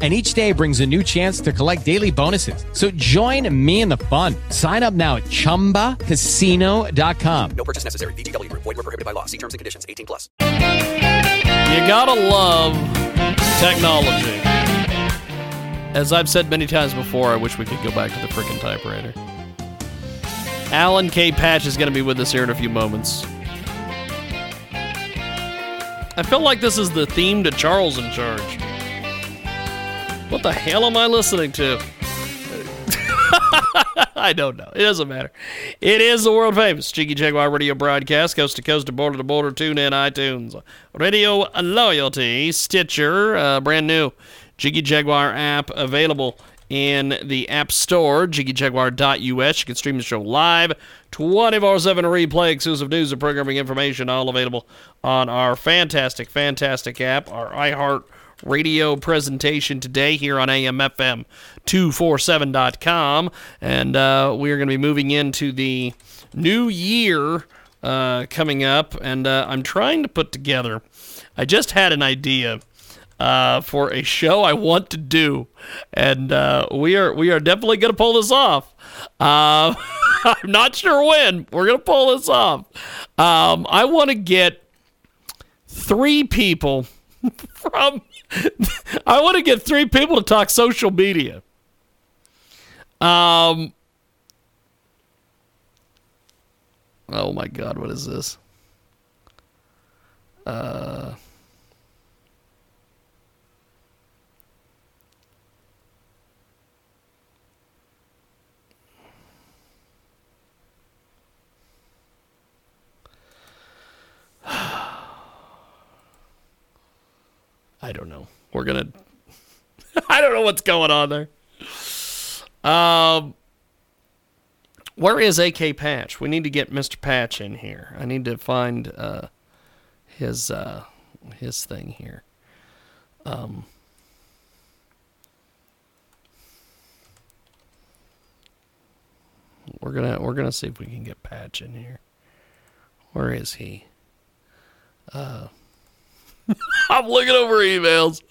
And each day brings a new chance to collect daily bonuses. So join me in the fun. Sign up now at chumbacasino.com. No purchase necessary. VGW Group. Void were prohibited by law. See terms and conditions. 18 plus. You gotta love technology. As I've said many times before, I wish we could go back to the freaking typewriter. Alan K. Patch is going to be with us here in a few moments. I feel like this is the theme to Charles in Charge. What the hell am I listening to? I don't know. It doesn't matter. It is the world famous Jiggy Jaguar radio broadcast, coast to coast to border to border, tune in iTunes, Radio Loyalty, Stitcher, uh, brand new Jiggy Jaguar app available in the App Store, jiggyjaguar.us. You can stream the show live, 24 7 replay, exclusive news and programming information, all available on our fantastic, fantastic app, our iHeart radio presentation today here on AMFM 247.com. And uh, we are going to be moving into the new year uh, coming up. And uh, I'm trying to put together, I just had an idea. Uh, for a show I want to do, and uh, we are we are definitely going to pull this off. Uh, I'm not sure when we're going to pull this off. Um, I want to get three people from I want to get three people to talk social media. Um. Oh my God, what is this? Uh. I don't know. We're gonna. I don't know what's going on there. Um, where is AK Patch? We need to get Mr. Patch in here. I need to find uh, his uh, his thing here. Um. We're gonna we're gonna see if we can get Patch in here. Where is he? Uh I'm looking over emails.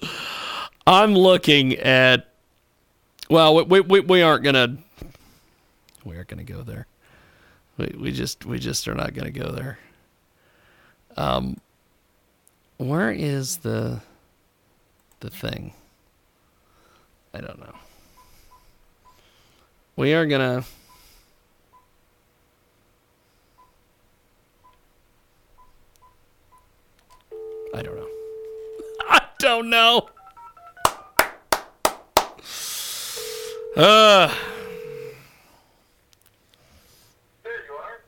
I'm looking at. Well, we we, we aren't gonna. We aren't gonna go there. We we just we just are not gonna go there. Um. Where is the. The thing. I don't know. We are gonna. I don't know. I don't know. Uh,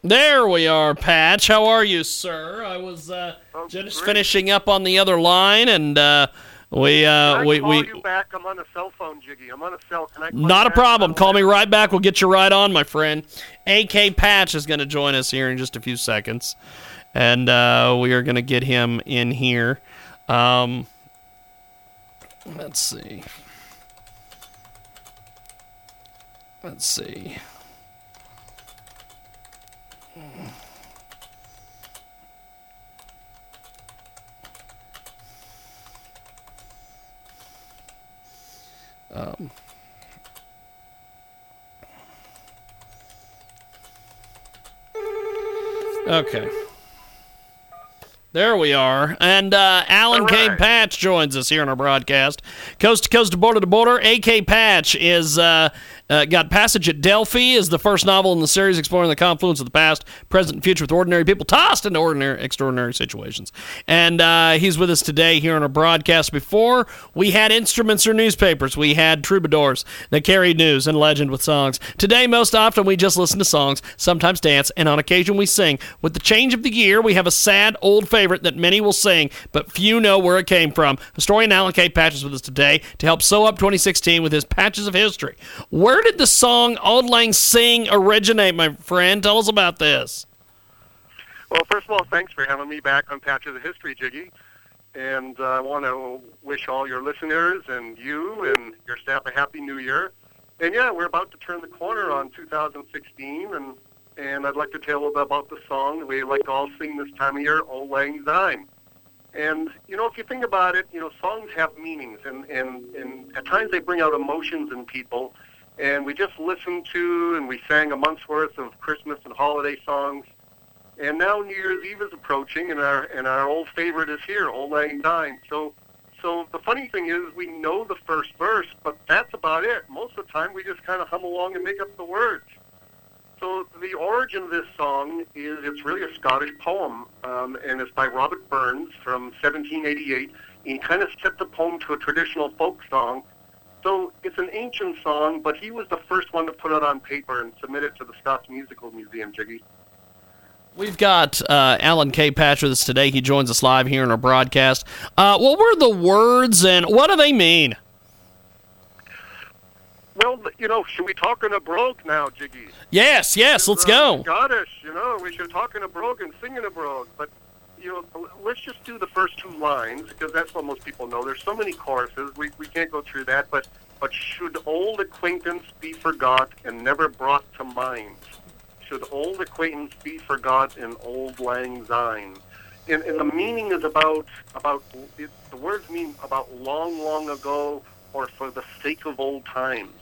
there we are, Patch. How are you, sir? I was uh, just finishing up on the other line, and uh, we uh, we call we. you back? I'm on a cell phone, Jiggy. I'm on a cell. Can I call Not a problem. Call me right back. We'll get you right on, my friend. AK Patch is going to join us here in just a few seconds, and uh, we are going to get him in here. Um, let's see. Let's see. Um, okay. There we are. And uh, Alan K. Patch joins us here on our broadcast. Coast to coast to border to border. AK Patch is uh, uh, got Passage at Delphi is the first novel in the series exploring the confluence of the past, present, and future with ordinary people tossed into ordinary, extraordinary situations. And uh, he's with us today here on our broadcast. Before we had instruments or newspapers, we had troubadours that carried news and legend with songs. Today, most often, we just listen to songs, sometimes dance, and on occasion we sing. With the change of the year, we have a sad old favorite that many will sing, but few know where it came from. Historian Alan K. Patches with us today to help sew up 2016 with his patches of history. Where did the song Auld Lang Syne originate, my friend? Tell us about this. Well, first of all, thanks for having me back on Patches of the History, Jiggy. And uh, I want to wish all your listeners and you and your staff a happy new year. And yeah, we're about to turn the corner on 2016, and and I'd like to tell bit about the song we like to all sing this time of year, "Auld Lang Syne." And you know, if you think about it, you know, songs have meanings, and and and at times they bring out emotions in people. And we just listened to and we sang a month's worth of Christmas and holiday songs. And now New Year's Eve is approaching, and our and our old favorite is here, "Auld Lang Syne." So, so the funny thing is, we know the first verse, but that's about it. Most of the time, we just kind of hum along and make up the words. So the origin of this song is it's really a Scottish poem, um, and it's by Robert Burns from 1788. He kind of set the poem to a traditional folk song. So it's an ancient song, but he was the first one to put it on paper and submit it to the Scots Musical Museum, Jiggy. We've got uh, Alan K. Patch with us today. He joins us live here in our broadcast. Uh, what were the words and what do they mean? Well, you know, should we talk in a brogue now, Jiggy? Yes, yes, let's Uh, go. Scottish, you know, we should talk in a brogue and sing in a brogue. But, you know, let's just do the first two lines because that's what most people know. There's so many choruses, we, we can't go through that. But, but should old acquaintance be forgot and never brought to mind? Should old acquaintance be forgot in auld lang syne? And, and the meaning is about, about it, the words mean about long, long ago or for the sake of old times.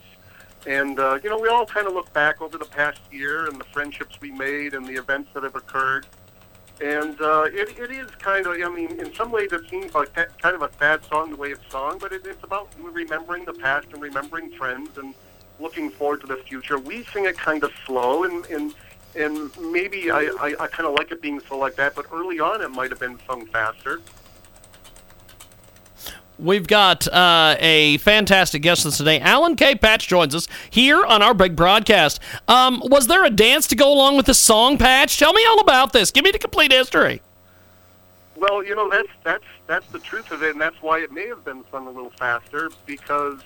And, uh, you know, we all kind of look back over the past year and the friendships we made and the events that have occurred. And uh, it, it is kind of, I mean, in some ways it seems like that, kind of a sad song the way it's sung, but it, it's about remembering the past and remembering friends and looking forward to the future. We sing it kind of slow, and, and, and maybe I, I, I kind of like it being slow like that, but early on it might have been sung faster. We've got uh, a fantastic guest with us today. Alan K. Patch joins us here on our big broadcast. Um, was there a dance to go along with the song, Patch? Tell me all about this. Give me the complete history. Well, you know that's that's that's the truth of it, and that's why it may have been sung a little faster because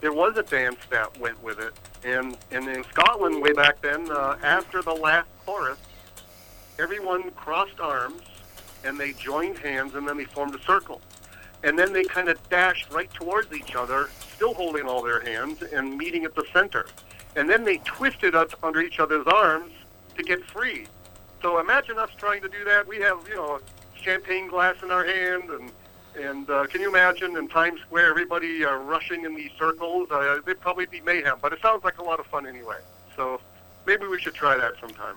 there was a dance that went with it. And and in Scotland, way back then, uh, after the last chorus, everyone crossed arms and they joined hands, and then they formed a circle, and then they kind of dashed right towards each other, still holding all their hands and meeting at the center, and then they twisted up under each other's arms to get free. So imagine us trying to do that. We have, you know, champagne glass in our hand, and and uh, can you imagine in Times Square everybody uh, rushing in these circles? Uh, it'd probably be mayhem, but it sounds like a lot of fun anyway. So maybe we should try that sometime.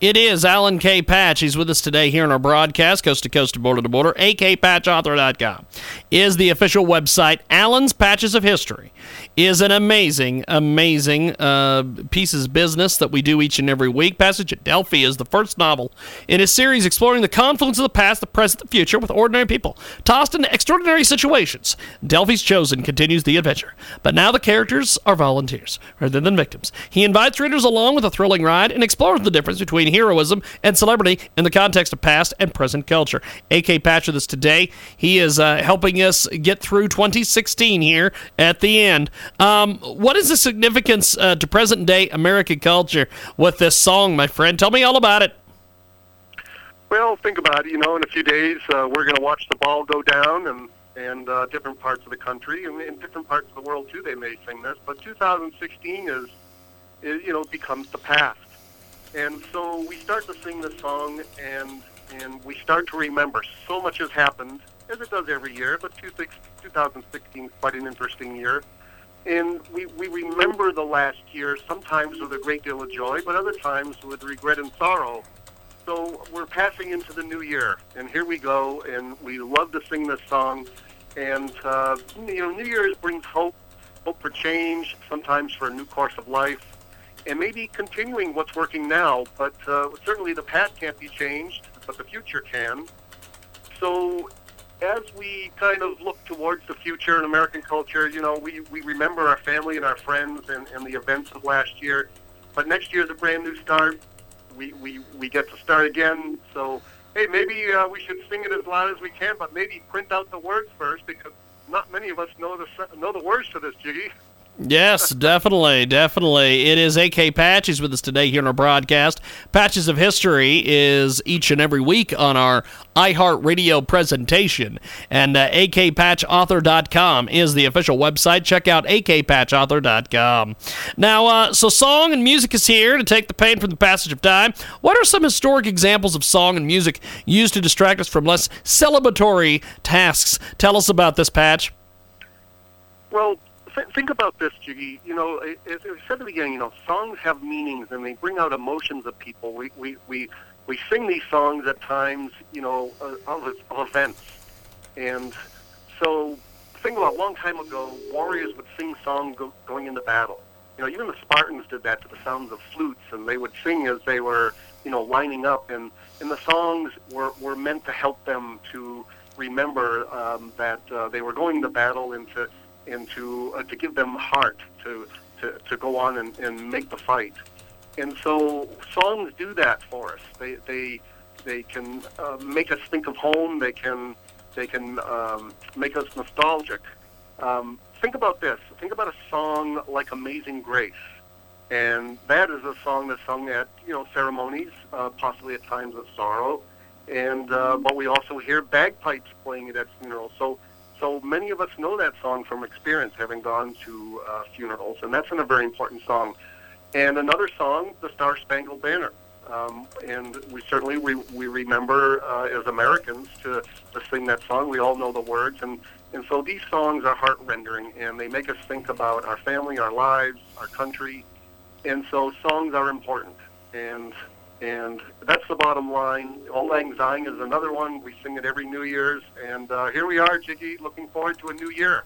It is Alan K. Patch. He's with us today here in our broadcast, coast to coast to border to border. akpatchauthor.com is the official website. Alan's Patches of History is an amazing, amazing uh, pieces of business that we do each and every week. Passage at Delphi is the first novel in a series exploring the confluence of the past, the present, the future with ordinary people tossed into extraordinary situations. Delphi's Chosen continues the adventure, but now the characters are volunteers rather than victims. He invites readers along with a thrilling ride and explores the difference between heroism and celebrity in the context of past and present culture. AK Patch with us today. He is uh, helping us get through 2016 here at the end. Um, what is the significance uh, to present day American culture with this song, my friend? Tell me all about it. Well, think about it. You know, in a few days uh, we're going to watch the ball go down, and and uh, different parts of the country and in different parts of the world too. They may sing this, but 2016 is, is you know becomes the past, and so we start to sing this song, and and we start to remember so much has happened as it does every year. But 2016 is quite an interesting year. And we, we remember the last year sometimes with a great deal of joy, but other times with regret and sorrow. So we're passing into the new year, and here we go. And we love to sing this song. And uh, you know, New Year's brings hope, hope for change, sometimes for a new course of life, and maybe continuing what's working now. But uh, certainly the past can't be changed, but the future can. So as we kind of look towards the future in American culture, you know, we, we remember our family and our friends and, and the events of last year. But next year is a brand new start. We, we, we get to start again. So, hey, maybe uh, we should sing it as loud as we can, but maybe print out the words first because not many of us know the, know the words to this, Jiggy. Yes, definitely, definitely. It is AK Patches with us today here in our broadcast. Patches of History is each and every week on our iHeartRadio presentation. And uh, akpatchauthor.com is the official website. Check out akpatchauthor.com. Now, uh, so song and music is here to take the pain from the passage of time. What are some historic examples of song and music used to distract us from less celebratory tasks? Tell us about this, Patch. Well, th- think about this, Jiggy. You know, as I said at the beginning, you know, songs have meanings and they bring out emotions of people. We we we, we sing these songs at times, you know, uh, of, of events, and so think about a long time ago, warriors would sing songs go, going into battle. You know, even the Spartans did that to the sounds of flutes, and they would sing as they were, you know, lining up, and and the songs were were meant to help them to remember um, that uh, they were going to battle and to and to uh, to give them heart to to, to go on and, and make the fight. And so songs do that for us. They they they can uh, make us think of home. They can they can um, make us nostalgic. Um, think about this. Think about a song like Amazing Grace, and that is a song that's sung at you know ceremonies, uh, possibly at times of sorrow, and uh, but we also hear bagpipes playing it at funerals. So so many of us know that song from experience, having gone to uh, funerals, and that's a very important song. And another song, the Star Spangled Banner. Um, and we certainly we, we remember uh, as Americans to, to sing that song. We all know the words, and and so these songs are heart rendering, and they make us think about our family, our lives, our country, and so songs are important. And and that's the bottom line. Auld Lang Syne is another one. We sing it every New Year's. And uh, here we are, Jiggy, looking forward to a new year.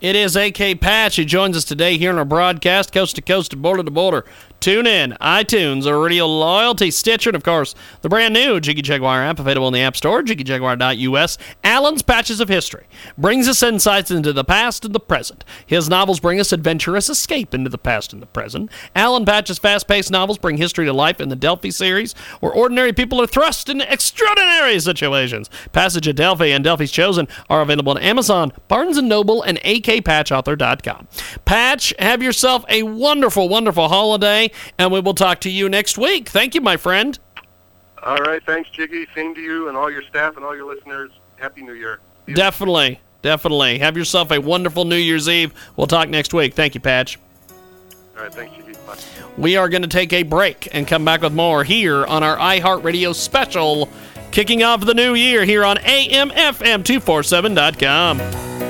It is AK Patch who joins us today here on our broadcast, coast to coast, border to border. Tune in, iTunes, Radio Loyalty, Stitcher, and of course, the brand new Jiggy Jaguar app available in the App Store, jiggyjaguar.us. Alan's Patches of History brings us insights into the past and the present. His novels bring us adventurous escape into the past and the present. Alan Patch's fast paced novels bring history to life in the Delphi series, where ordinary people are thrust into extraordinary situations. Passage of Delphi and Delphi's Chosen are available on Amazon, Barnes & Noble, and akpatchauthor.com. Patch, have yourself a wonderful, wonderful holiday and we will talk to you next week. Thank you, my friend. All right. Thanks, Jiggy. Same to you and all your staff and all your listeners. Happy New Year. Definitely. Definitely. Have yourself a wonderful New Year's Eve. We'll talk next week. Thank you, Patch. All right. Thanks, Jiggy. Bye. We are going to take a break and come back with more here on our iHeartRadio special, kicking off the new year here on AMFM247.com.